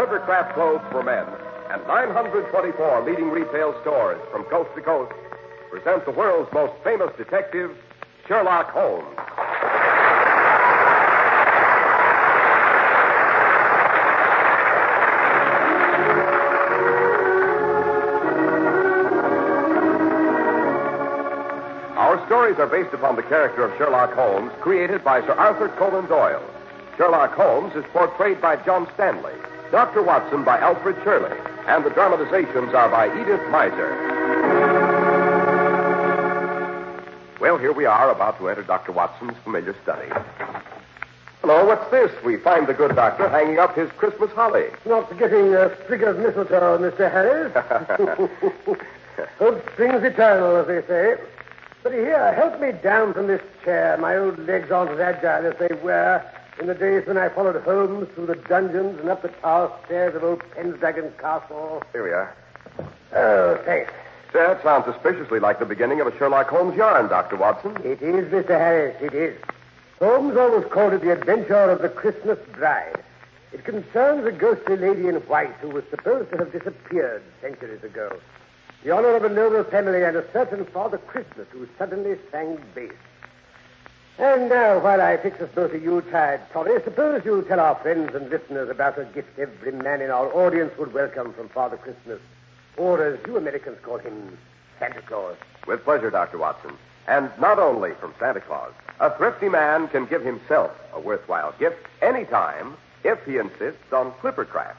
Clippercraft clothes for men, and 924 leading retail stores from coast to coast, present the world's most famous detective, Sherlock Holmes. Our stories are based upon the character of Sherlock Holmes, created by Sir Arthur Conan Doyle. Sherlock Holmes is portrayed by John Stanley, Dr. Watson by Alfred Shirley, and the dramatizations are by Edith Meiser. Well, here we are about to enter Dr. Watson's familiar study. Hello, what's this? We find the good doctor hanging up his Christmas holly. Not forgetting a uh, sprig of mistletoe, Mr. Harris. Hope springs eternal, as they say. But here, help me down from this chair. My old legs aren't as agile as they were in the days when I followed Holmes through the dungeons and up the tower stairs of old Pendragon Castle. Here we are. Oh, thanks. That sounds suspiciously like the beginning of a Sherlock Holmes yarn, Dr. Watson. It is, Mr. Harris, it is. Holmes always called it the adventure of the Christmas bride. It concerns a ghostly lady in white who was supposed to have disappeared centuries ago. The honor of a noble family and a certain Father Christmas who suddenly sang bass. And now, while I fix us both a Yuletide suppose you tell our friends and listeners about a gift every man in our audience would welcome from Father Christmas. Or, as you Americans call him, Santa Claus. With pleasure, Dr. Watson. And not only from Santa Claus. A thrifty man can give himself a worthwhile gift anytime if he insists on Clippercraft.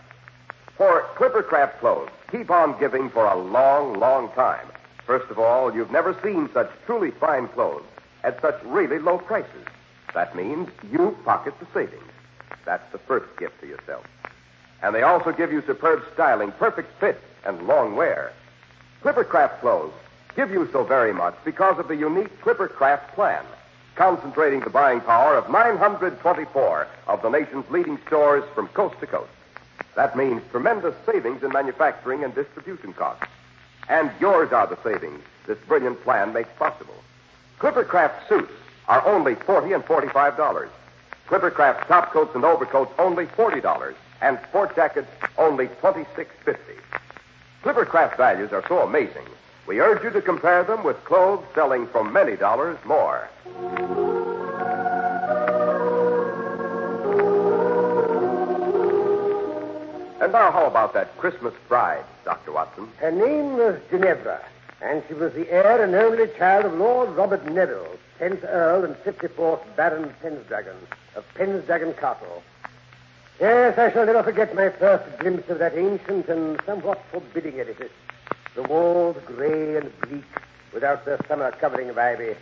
For Clippercraft clothes keep on giving for a long, long time. First of all, you've never seen such truly fine clothes at such really low prices. That means you pocket the savings. That's the first gift to yourself. And they also give you superb styling, perfect fit, and long wear. Clippercraft clothes give you so very much because of the unique Clippercraft plan, concentrating the buying power of 924 of the nation's leading stores from coast to coast. That means tremendous savings in manufacturing and distribution costs. And yours are the savings this brilliant plan makes possible. Clippercraft suits are only 40 and $45. Clippercraft top coats and overcoats only $40. And sport jackets only $26.50. Clippercraft values are so amazing, we urge you to compare them with clothes selling for many dollars more. And now, how about that Christmas bride, Dr. Watson? Her name was Ginevra, and she was the heir and only child of Lord Robert Neville, 10th Earl and 54th Baron Pendragon of Pendragon Castle. Yes, I shall never forget my first glimpse of that ancient and somewhat forbidding edifice. The walls gray and bleak, without their summer covering of ivy.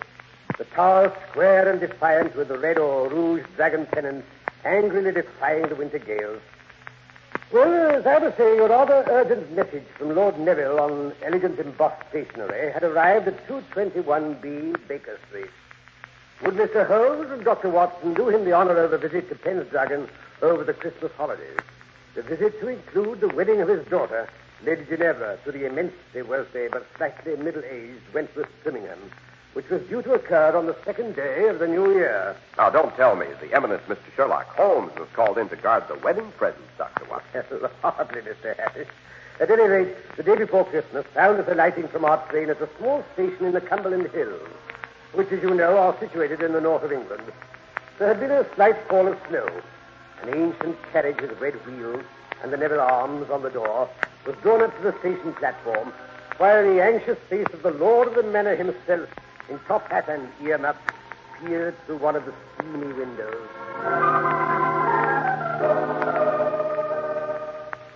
The towers square and defiant with the red or rouge dragon pennants angrily defying the winter gales. Well, as I was saying, a rather urgent message from Lord Neville on elegant embossed stationery had arrived at 221B Baker Street. Would Mr. Holmes and Dr. Watson do him the honor of a visit to Pendragon over the Christmas holidays? The visit to include the wedding of his daughter, Lady Ginevra, to the immensely wealthy but slightly middle-aged Wentworth Trimmingham, which was due to occur on the second day of the new year. Now, don't tell me the eminent Mr. Sherlock Holmes was called in to guard the wedding presents, Dr. Watson. Hardly, Mr. Harris. At any rate, the day before Christmas found us alighting from our train at a small station in the Cumberland Hills, which, as you know, are situated in the north of England. There had been a slight fall of snow. An ancient carriage with red wheels and the Neville arms on the door was drawn up to the station platform, while the anxious face of the lord of the manor himself, in top hat and earmuff, peered through one of the steamy windows.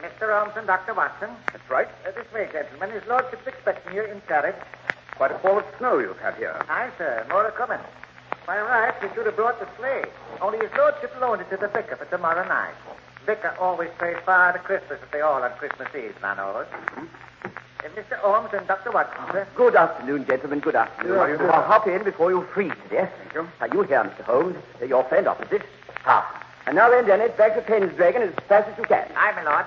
Mr. Holmes and Dr. Watson. That's right. Uh, this way, gentlemen. His lordship's expecting you in carriage. Quite a fall of snow you've had here. Aye, sir. More are coming. If I arrived, he should have brought the sleigh. Only his lordship loaned it to the vicar for tomorrow night. Vicar always prays to Christmas at the all on Christmas Eve, man knows. Mm-hmm. Mr. Holmes and Dr. Watson, sir. Good afternoon, gentlemen. Good afternoon. How do you? I'll hop in before you freeze to death. Thank you. Are you here, Mr. Holmes? Uh, Your friend opposite. Ah. And now then, Dennis, back to Pendragon as fast as you can. Aye, my lord.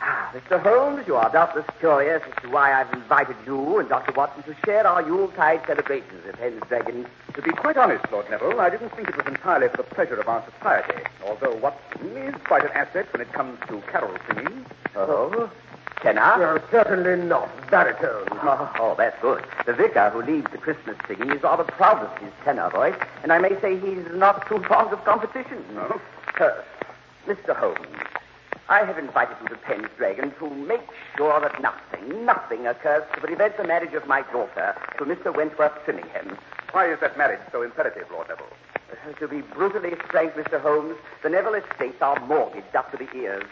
Ah. Mr. Holmes, you are doubtless curious as to why I've invited you and Dr. Watson to share our Yuletide celebrations at Pendragon. To be quite honest, Lord Neville, I didn't think it was entirely for the pleasure of our society, although Watson is quite an asset when it comes to carol singing. Oh? Tenor? Well, certainly not. Baritone. Oh, oh, that's good. The vicar who leads the Christmas singing is rather proud of his tenor voice, and I may say he's not too fond of competition. No? Uh, Mr. Holmes, I have invited you to Pendragon to make sure that nothing, nothing occurs to prevent the marriage of my daughter to Mr. Wentworth Trimmingham. Why is that marriage so imperative, Lord Neville? Uh, to be brutally frank, Mr. Holmes, the Neville estates are mortgaged up to the ears.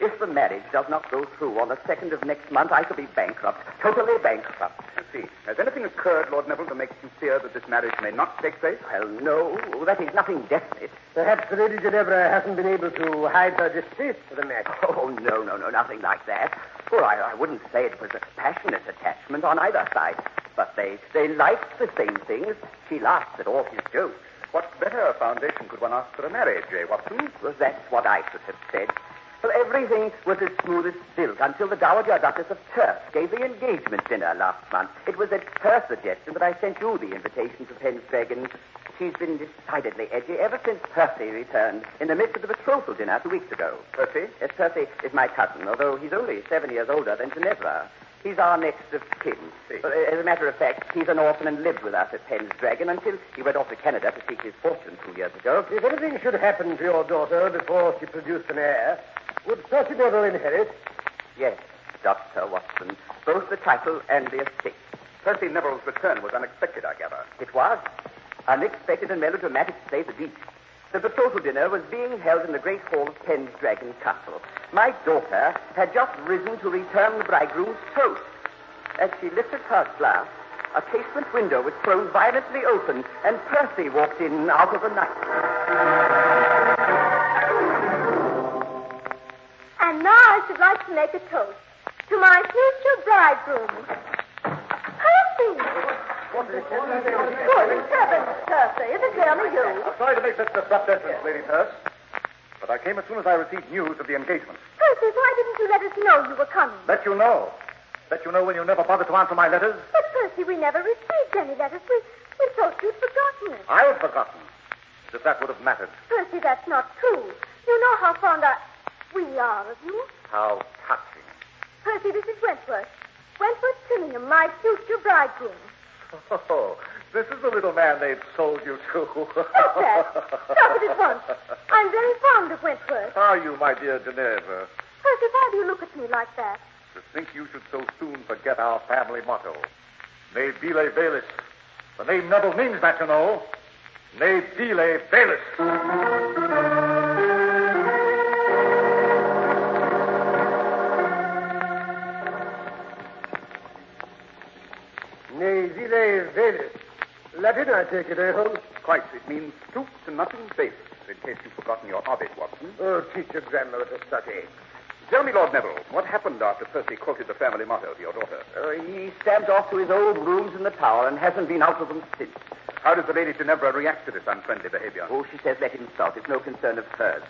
If the marriage does not go through on the second of next month, I shall be bankrupt, totally bankrupt. I see. Has anything occurred, Lord Neville, to make you fear that this marriage may not take place? Well, no, that is nothing definite. Perhaps Lady Ginevra hasn't been able to hide her distaste for the match. Oh, no, no, no, nothing like that. Well, I, I wouldn't say it was a passionate attachment on either side. But they, they liked the same things. She laughed at all his jokes. What better foundation could one ask for a marriage, eh, Watson? Well, that's what I should have said. Well, everything was as smooth as silk until the Dowager Duchess of Turf gave the engagement dinner last month. It was at her suggestion that I sent you the invitation to Pendragon. She's been decidedly edgy ever since Percy returned in the midst of the betrothal dinner two weeks ago. Percy? Yes, Percy is my cousin, although he's only seven years older than Ginevra. He's our next of kin. As a matter of fact, he's an orphan and lived with us at Pendragon until he went off to Canada to seek his fortune two years ago. If anything should happen to your daughter before she produced an heir, would Percy Neville inherit? Yes, Dr. Watson. Both the title and the estate. Percy Neville's return was unexpected, I gather. It was. Unexpected and melodramatic to say the least. The betrothal dinner was being held in the great hall of Pendragon Castle. My daughter had just risen to return the bridegroom's toast. As she lifted her glass, a casement window was thrown violently open, and Percy walked in out of the night. Should like to make a toast to my future bridegroom. Percy! Good heavens, Percy, is it really you? Sorry to make such an abrupt entrance, Lady Percy. But I came as soon as I received news of the engagement. Percy, why didn't you let us know you were coming? Let you know. Let you know when you never bothered to answer my letters. But, Percy, we never received any letters. We, we thought you'd forgotten us. I had forgotten. As if that would have mattered. Percy, that's not true. You know how fond I... we are of you. How touching. Percy, this is Wentworth. Wentworth Trimmingham, my future bridegroom. Oh, this is the little man they've sold you to. Stop that. Stop it at once. I'm very fond of Wentworth. Are you, my dear Ginevra? Percy, why do you look at me like that? To think you should so soon forget our family motto. Ne vile velis. The name Neville means that, you know. Ne vile velis. Latin, I take it, eh, Holmes? Quite. It means stoop to nothing base, in case you've forgotten your Ovid, Watson. Oh, teach your grandmother to study. Tell me, Lord Neville, what happened after Percy quoted the family motto to your daughter? Uh, he stamped off to his old rooms in the tower and hasn't been out of them since. How does the Lady Ginevra react to this unfriendly behavior? Oh, she says let him start. It's no concern of hers.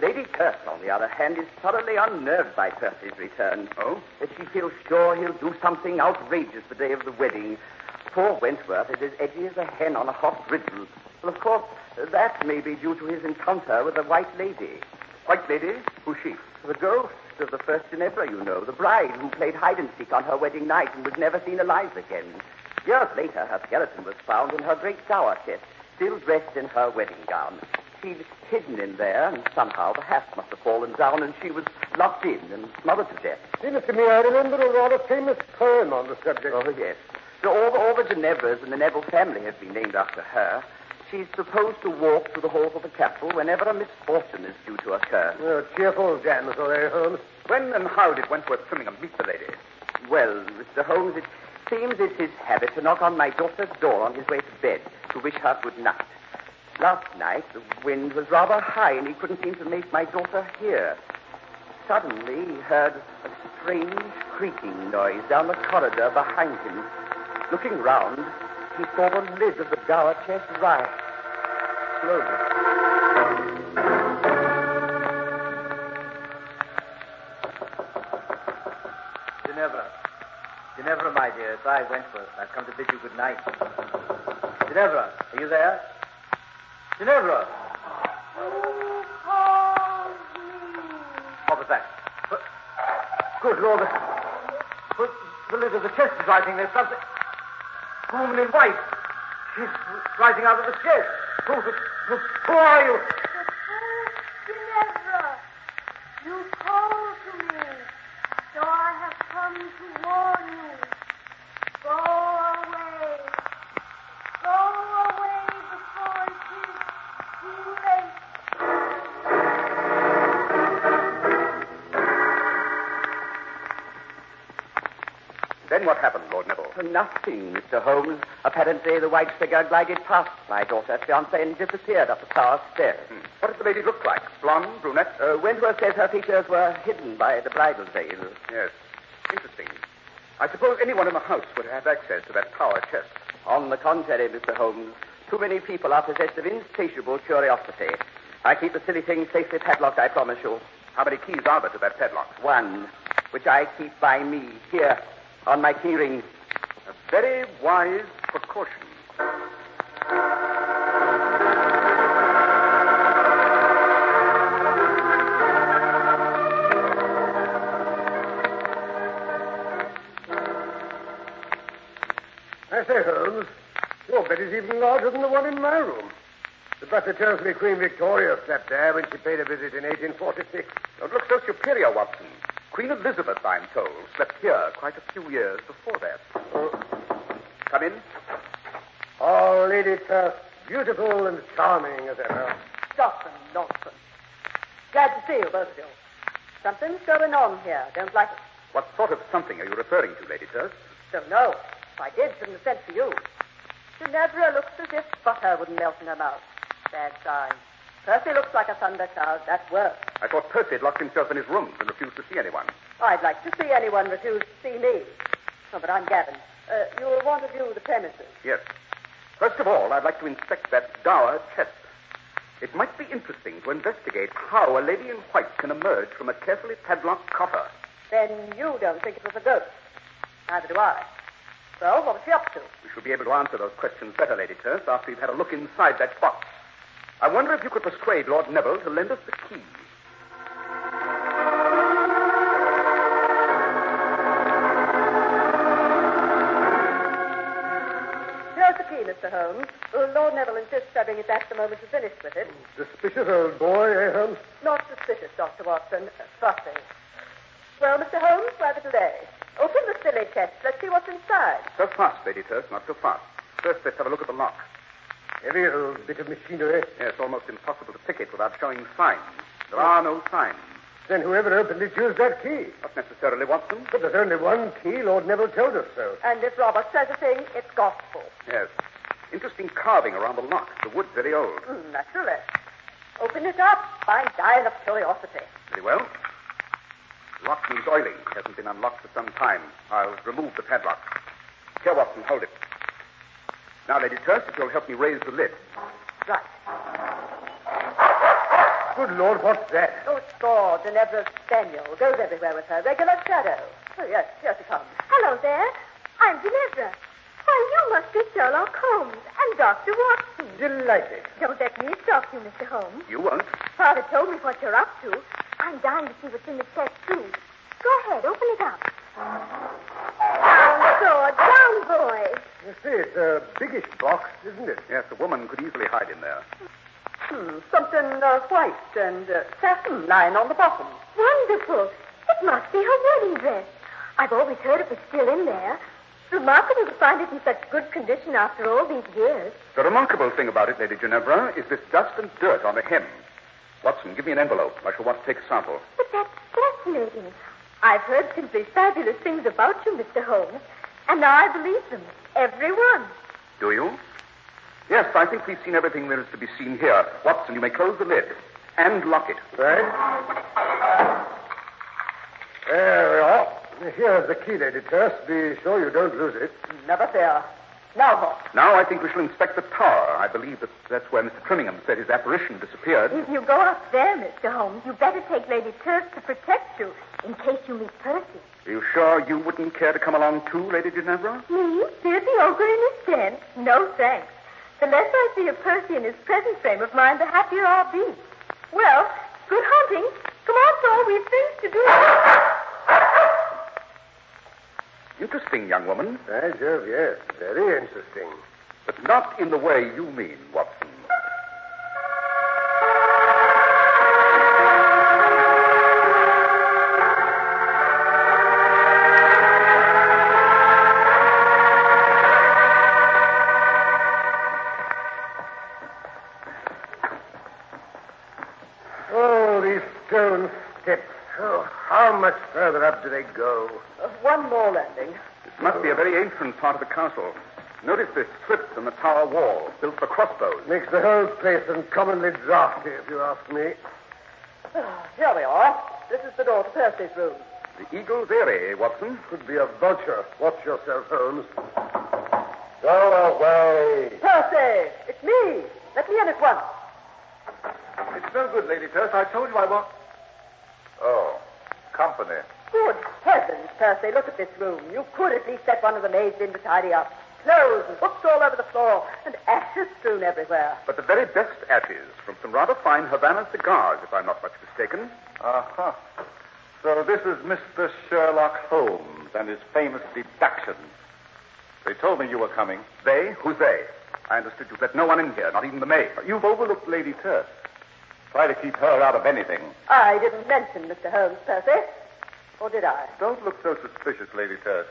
Lady Kirk, on the other hand, is thoroughly unnerved by Percy's return. Oh? That she feels sure he'll do something outrageous the day of the wedding. Poor Wentworth is as edgy as a hen on a hot griddle. Well, of course, that may be due to his encounter with the White Lady. White lady? Who's she? The ghost of the first Ginevra, you know, the bride who played hide and seek on her wedding night and was never seen alive again. Years later, her skeleton was found in her great dower chest, still dressed in her wedding gown. She'd hidden in there, and somehow the hat must have fallen down, and she was locked in and smothered to death. Seems to me I remember a rather famous poem on the subject. Oh, yes. All the, all the in the Neville family have been named after her. She's supposed to walk through the halls of the castle whenever a misfortune is due to occur. Oh, cheerful damsel, eh, Holmes? When and how did Wentworth Trimmingham meet the lady? Well, Mr. Holmes, it seems it's his habit to knock on my daughter's door on his way to bed to wish her good night. Last night, the wind was rather high, and he couldn't seem to make my daughter hear. Suddenly, he heard a strange creaking noise down the corridor behind him. Looking round, he saw the lid of the dower chest rise slowly. Ginevra. Ginevra, my dear, it's I, Wentworth. I've come to bid you good night. Ginevra, are you there? Ginevra! What was that? But, good Lord, the, the lid of the chest is rising. There's something. Woman in white. She's rising out of the chest. Who, who, who are you? Nothing, Mr. Holmes. Apparently, the white figure glided past my daughter's fiancé and disappeared up the tower stairs. Hmm. What did the lady look like? Blonde, brunette? Uh, Wentworth says her features were hidden by the bridal veil. Yes. Interesting. I suppose anyone in the house would have access to that tower chest. On the contrary, Mr. Holmes, too many people are possessed of insatiable curiosity. I keep the silly thing safely padlocked, I promise you. How many keys are there to that padlock? One, which I keep by me, here, on my key ring. A very wise precaution. I say, Holmes, your bed is even larger than the one in my room. The butler tells me Queen Victoria slept there when she paid a visit in 1846. Don't look so superior, Watson. Queen Elizabeth, I'm told, slept here quite a few years before that. Oh, Come in. Oh, Lady Turf, beautiful and charming as ever. Stop and nonsense. Glad to see you, both of you. Something's going on here. Don't like it. What sort of something are you referring to, Lady Turf? Don't know. If I did, shouldn't have sent for you. Ginevra looks as if butter wouldn't melt in her mouth. Bad sign. Percy looks like a thunder cloud. That's worse. I thought Percy had locked himself in his room and refused to see anyone. I'd like to see anyone refuse to see me. Oh, but I'm Gavin. Uh, you'll want to view the premises. Yes. First of all, I'd like to inspect that dower chest. It might be interesting to investigate how a lady in white can emerge from a carefully padlocked coffer. Then you don't think it was a ghost. Neither do I. So, what was she up to? We shall be able to answer those questions better, Lady Turf, after you've had a look inside that box. I wonder if you could persuade Lord Neville to lend us the key. Here's the key, Mr. Holmes. Lord Neville insists having it back the moment you finish with it. Suspicious old boy, eh, Holmes? Not suspicious, Dr. Watson. Fussy. Well, Mr. Holmes, why the delay? Open the silly chest. Let's see what's inside. So fast, Lady Turf, not so fast. First, let's have a look at the lock. Heavy old bit of machinery. Yes, almost impossible to pick it without showing signs. There are no signs. Then whoever opened it used that key. Not necessarily, Watson. But there's only one key. Lord Neville told us so. And if Robert says a thing, it's gospel. Yes. Interesting carving around the lock. The wood very old. Mm, naturally. Open it up. I'm dying of curiosity. Very well. The lock needs oiling. It hasn't been unlocked for some time. I'll remove the padlock. Here, Watson, hold it. Now, Lady Turf, if you'll help me raise the lid. Right. Good Lord, what's that? Oh, score. Ginevra's spaniel. Goes everywhere with her. Regular shadow. Oh, yes. Here she comes. Hello there. I'm Ginevra. Why, you must be Sherlock Holmes and Dr. Watson. Delighted. Don't let me stop you, Mr. Holmes. You won't. Father told me what you're up to. I'm dying to see what's in the chest, too. Go ahead, open it up. Down, sword, down, boy. You see, it's a biggish box, isn't it? Yes, a woman could easily hide in there. Hmm, something uh, white and uh, satin lying on the bottom. Wonderful. It must be her wedding dress. I've always heard it was still in there. Remarkable to find it in such good condition after all these years. The remarkable thing about it, Lady Ginevra, is this dust and dirt on the hem. Watson, give me an envelope. I shall want to take a sample. But that's fascinating. I've heard simply fabulous things about you, Mr. Holmes, and now I believe them. Every one. Do you? Yes, I think we've seen everything there is to be seen here. Watson, you may close the lid and lock it. Right. There we are. Here's the key, Lady Turf. Be sure you don't lose it. Never fear. Now what? Now I think we shall inspect the tower. I believe that that's where Mr. Trimmingham said his apparition disappeared. If you go up there, Mr. Holmes, you better take Lady Turk to protect you in case you meet Percy. Are you sure you wouldn't care to come along too, Lady Ginevra? Me? Fear the ogre in his den? No, thanks. The less I see of Percy in his present frame of mind, the happier I'll be. Well, good hunting. Come on, Saul, we've things to do. Interesting, young woman, By Jove, yes. Very interesting. but not in the way you mean, Watson. Further up do they go? Uh, one more landing. This must be a very ancient part of the castle. Notice the slip in the tower wall, built for crossbows. Makes the whole place uncommonly drafty, if you ask me. Ah, Here we are. This is the door to Percy's room. The Eagle's Eyrie, Watson. Could be a vulture. Watch yourself, Holmes. Go away. Percy! It's me! Let me in at once. It's no good, Lady Turk. I told you I want. Oh, company. Good heavens, Percy, look at this room. You could at least let one of the maids in to tidy up. Clothes and books all over the floor, and ashes strewn everywhere. But the very best ashes from some rather fine Havana cigars, if I'm not much mistaken. Uh-huh. So this is Mr. Sherlock Holmes and his famous deductions. They told me you were coming. They? Who's they? I understood you let no one in here, not even the maid. You've overlooked Lady Turk. Try to keep her out of anything. I didn't mention Mr. Holmes, Percy. Or did I? Don't look so suspicious, Lady Turk.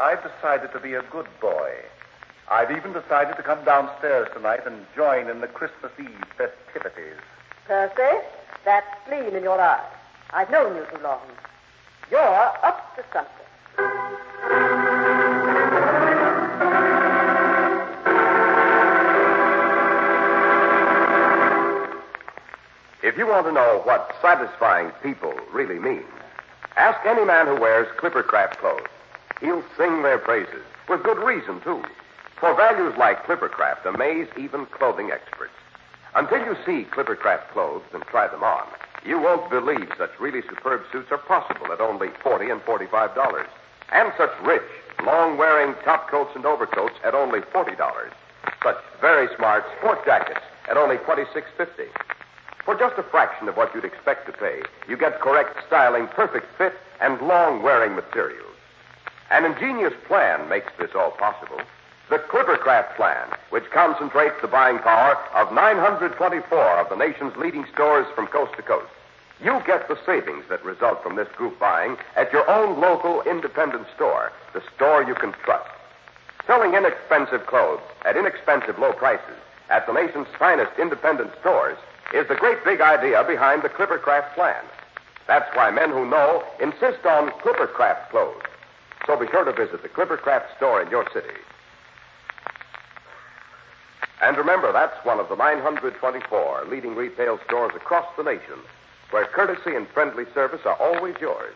I've decided to be a good boy. I've even decided to come downstairs tonight and join in the Christmas Eve festivities. Percy, that gleam in your eye. I've known you too long. You're up to something. If you want to know what satisfying people really means, ask any man who wears Clippercraft clothes. He'll sing their praises, with good reason, too. For values like Clippercraft amaze even clothing experts. Until you see Clippercraft clothes and try them on, you won't believe such really superb suits are possible at only forty and forty-five dollars, and such rich, long-wearing top coats and overcoats at only forty dollars. Such very smart sport jackets at only twenty-six fifty. For just a fraction of what you'd expect to pay, you get correct styling, perfect fit, and long-wearing materials. An ingenious plan makes this all possible. The Clippercraft plan, which concentrates the buying power of 924 of the nation's leading stores from coast to coast. You get the savings that result from this group buying at your own local independent store, the store you can trust. Selling inexpensive clothes at inexpensive low prices at the nation's finest independent stores is the great big idea behind the Clippercraft plan. That's why men who know insist on Clippercraft clothes. So be sure to visit the Clippercraft store in your city. And remember, that's one of the 924 leading retail stores across the nation where courtesy and friendly service are always yours.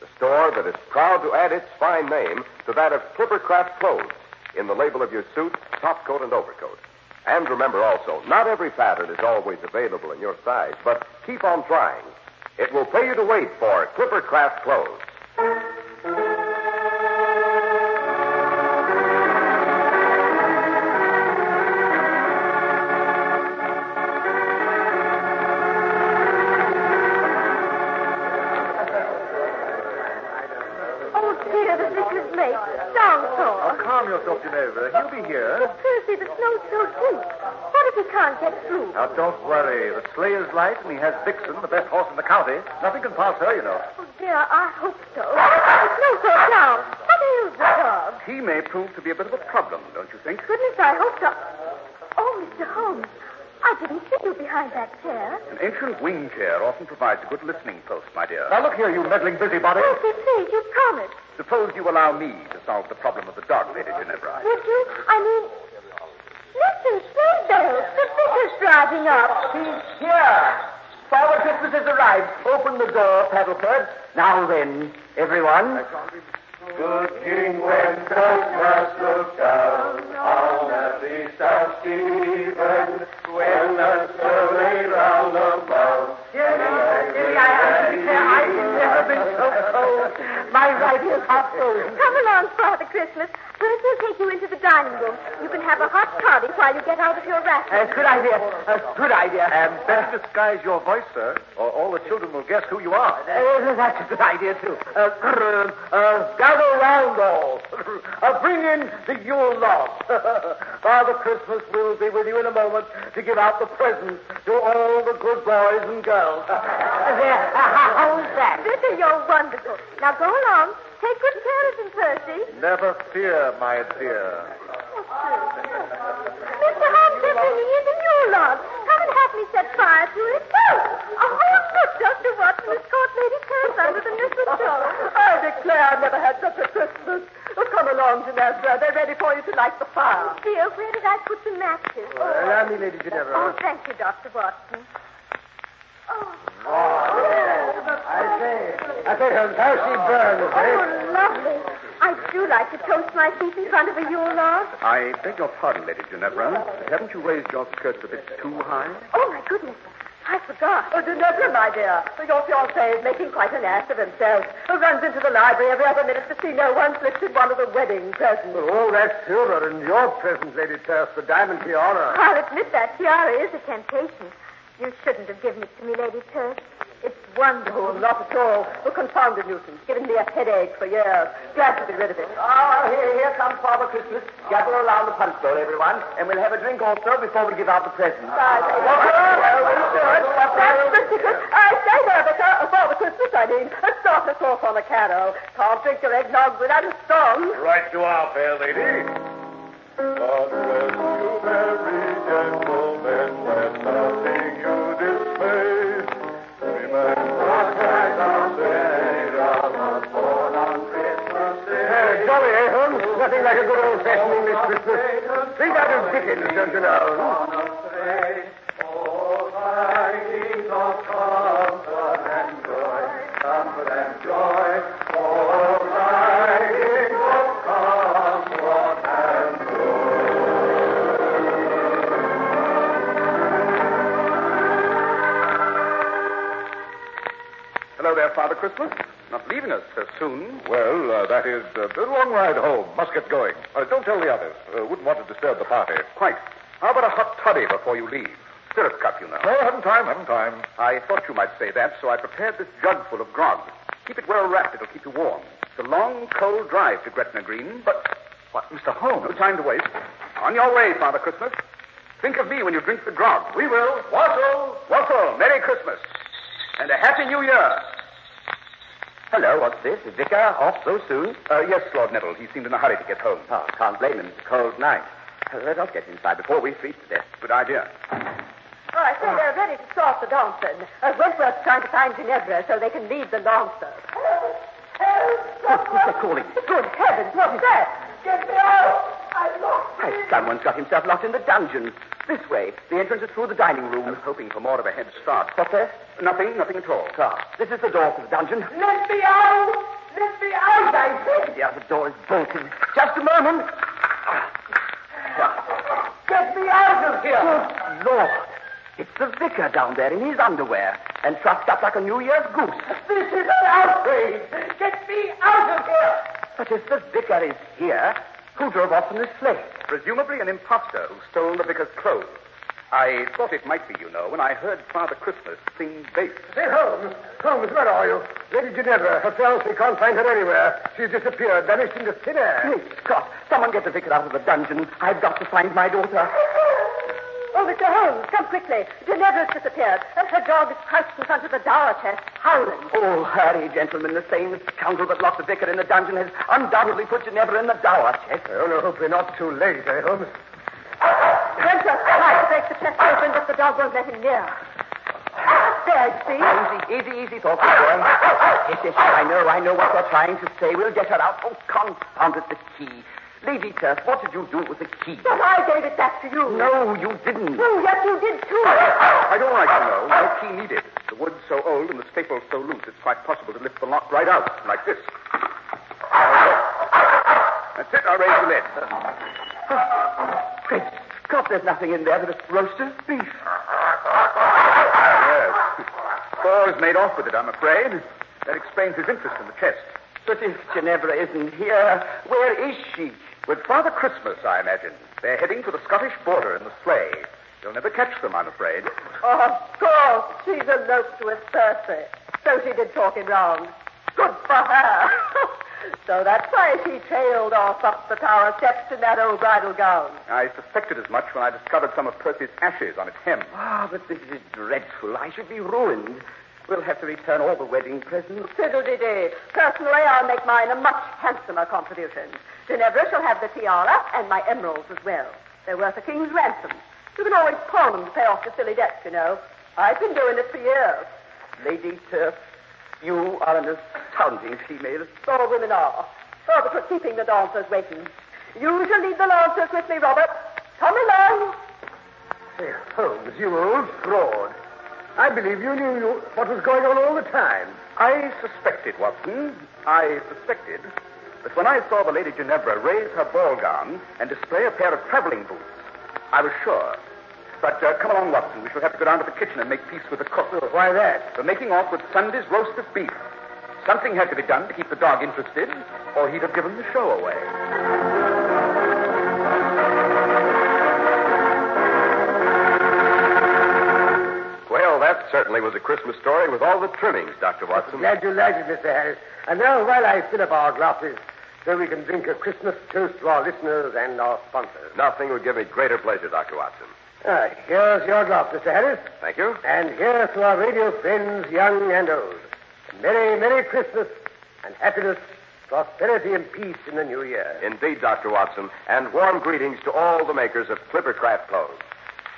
The store that is proud to add its fine name to that of Clippercraft Clothes in the label of your suit, top coat, and overcoat. And remember also, not every pattern is always available in your size, but keep on trying. It will pay you to wait for Clipper Craft Clothes. Now, don't worry. The sleigh is light, and he has Vixen, the best horse in the county. Nothing can pass her, you know. Oh, dear, I hope so. The snow's so down. What ails the dog? He may prove to be a bit of a problem, don't you think? Goodness, I hope so. Oh, Mr. Holmes, I didn't see you behind that chair. An ancient wing chair often provides a good listening post, my dear. Now, look here, you meddling busybody. Percy, please, please, you promised. Suppose you allow me to solve the problem of the dog, Lady Ginevra. Would you? I mean, listen, Snowdale, the vicar's driving up. He's here. Father Christmas has arrived. Open the door, Paddleford. Now then, everyone. Good King Wenceslas looked down on the feast of Stephen when the survey round above. I've never been so cold. My right ear's hot frozen. Come along, Father Christmas. First we'll take you into the dining room. You can have a hot toddy while you get out of your wrap. Uh, good idea. Uh, good idea. And better disguise your voice, sir, or all the children will guess who you are. Uh, that's a good idea, too. Uh, uh, gather round all. Uh, bring in the Yule log. Father Christmas will be with you in a moment to give out the presents to all the good boys and girls. there. how is that? Vicar, you're wonderful. Now go along. Take good care of him, Percy. Never fear, my dear. Mr. Holmes, they're bringing in the new log. Come and help me set fire to it. Oh, oh look, Dr. Watson has caught Lady Curse under the mistletoe. I declare I've never had such a Christmas. Oh, come along, Ginevra. They're ready for you to light the fire. Oh, dear, where did I put the matches? Allow me, Lady Ginevra. Oh, Ginevra. thank you, Dr. Watson. Oh, I say, I how she burns, eh? oh, lovely. I do like to toast my feet in front of a Yule log. I beg your pardon, Lady Ginevra. Haven't you raised your skirts a bit too high? Oh, my goodness. I forgot. Oh, Ginevra, my dear. Your fiancé is making quite an ass of himself. Who runs into the library every other minute to see no one's lifted one of the wedding presents. Oh, that's silver and your present, Lady Turf, the diamond tiara. I'll admit that tiara is a temptation. You shouldn't have given it to me, Lady Turk. It's wonderful. Oh, not at all. A confounded nuisance. Giving me a headache for years. Glad to be rid of it. Ah, here, here comes Father Christmas. Gather around the punch bowl, everyone, and we'll have a drink also before we give out the presents. I say, That's the ticket. I say there, Vicar. Father Christmas, I mean. Start us off on a carol. Can't drink your eggnog without a song. Right you are, fair lady. God bless you, merry Like a good old-fashioned English Christmas. Think out of Dickens, don't you know? Oh, joy, Not leaving us so soon. Well, uh, that is uh, a long ride home. Must get going. Uh, don't tell the others. Uh, wouldn't want to disturb the party. Quite. How about a hot toddy before you leave? Stirrup cup, you know. No, haven't time, haven't time. I thought you might say that, so I prepared this jug full of grog. Keep it well wrapped. It'll keep you warm. It's a long, cold drive to Gretna Green, but... What, Mr. Holmes? No time to waste. On your way, Father Christmas. Think of me when you drink the grog. We will. Wassail! Wassail! Merry Christmas. And a Happy New Year. Hello, what's this? Is Vicar off so soon? Uh, yes, Lord Neville. He seemed in a hurry to get home. Oh, can't blame him. It's a cold night. Uh, Let us get inside before we freeze to death. Good idea. Oh, I say they're ready to start the dancing. Uh, Wentworth's trying to find Ginevra so they can lead the dancer. Hello, stop. Who's that calling? Good heavens, what's that? Get me out! I'm lost Why, someone's got himself locked in the dungeon. This way. The entrance is through the dining room. I'm hoping for more of a head start. What's that? Nothing, nothing at all. Ah, this is the door to the dungeon. Let me out! Let me out, I say! The other door is bolted. Just a moment. Get me out of here! Good Lord. It's the vicar down there in his underwear and trussed up like a New Year's goose. This is an outrage! Get me out of here! But if the vicar is here, who drove off in this sleigh? Presumably an impostor who stole the vicar's clothes. I thought it might be, you know, when I heard Father Christmas sing bass. Say, Holmes. Holmes, where are you? Lady Ginevra, her fiancé can't find her anywhere. She's disappeared, vanished into thin air. Great Scott! Someone get the vicar out of the dungeon. I've got to find my daughter. Oh, Mr. Holmes, come quickly. Ginevra's disappeared, and her dog is crouched in front of the dower chest, howling. Oh, hurry, gentlemen. The same scoundrel that locked the vicar in the dungeon has undoubtedly put Ginevra in the dower chest. I only hope we're not too late, eh, Holmes? Wentworth tried to break the chest open, but the dog won't let him near. There, see? Easy, easy, easy, thoughtful boy. Yes, yes, I know, I know what you're trying to say. We'll get her out. Oh, confound it, the key. Lady Turf, what did you do with the key? But I gave it back to you. No, you didn't. Oh, yes, you did, too. I don't like to know. No key needed. The wood's so old and the staples so loose, it's quite possible to lift the lock right out, like this. Now, look. That's it. I'll raise the lid. Great Scott, there's nothing in there but a roasted beef. yes. has made off with it, I'm afraid. That explains his interest in the chest. But if Ginevra isn't here, where is she? With Father Christmas, I imagine. They're heading for the Scottish border in the sleigh. You'll never catch them, I'm afraid. Oh, of course. She's eloped with Percy. So she did talk him round. Good for her. so that's why she trailed off up the tower steps in that old bridal gown. I suspected as much when I discovered some of Percy's ashes on its hem. Ah, but this is dreadful. I should be ruined. We'll have to return all the wedding presents. Fiddle-de-dee. Personally, I'll make mine a much handsomer contribution. Ginevra shall have the tiara and my emeralds as well. They're worth a king's ransom. You can always pawn them to pay off the silly debts, you know. I've been doing it for years. Lady Turf, you are an astounding female. All women are. But we're keeping the dancers waiting. You shall lead the lancers with me, Robert. Come along. Say, Holmes, you old fraud. I believe you knew you, what was going on all the time. I suspected, Watson. I suspected. But when I saw the Lady Ginevra raise her ball gown and display a pair of traveling boots, I was sure. But uh, come along, Watson. We shall have to go down to the kitchen and make peace with the cook. Oh, why that? For making off with Sunday's roast of beef. Something had to be done to keep the dog interested, or he'd have given the show away. Certainly was a Christmas story with all the trimmings, Dr. Watson. Glad you liked it, Mr. Harris. And now, while I fill up our glasses, so we can drink a Christmas toast to our listeners and our sponsors. Nothing would give me greater pleasure, Dr. Watson. Ah, here's your glass, Mr. Harris. Thank you. And here's to our radio friends, young and old. Merry, Merry Christmas and happiness, prosperity, and peace in the new year. Indeed, Dr. Watson. And warm greetings to all the makers of Clippercraft clothes.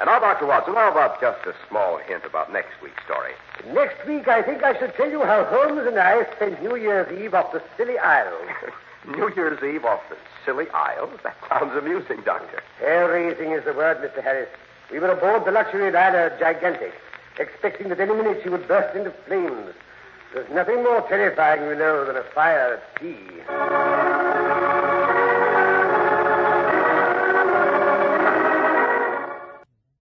And now, Dr. Watson, how about just a small hint about next week's story? Next week, I think I should tell you how Holmes and I spent New Year's Eve off the Scilly Isles. New Year's Eve off the Scilly Isles? That sounds amusing, Doctor. Hair raising is the word, Mr. Harris. We were aboard the luxury liner Gigantic, expecting that any minute she would burst into flames. There's nothing more terrifying, you know, than a fire at sea.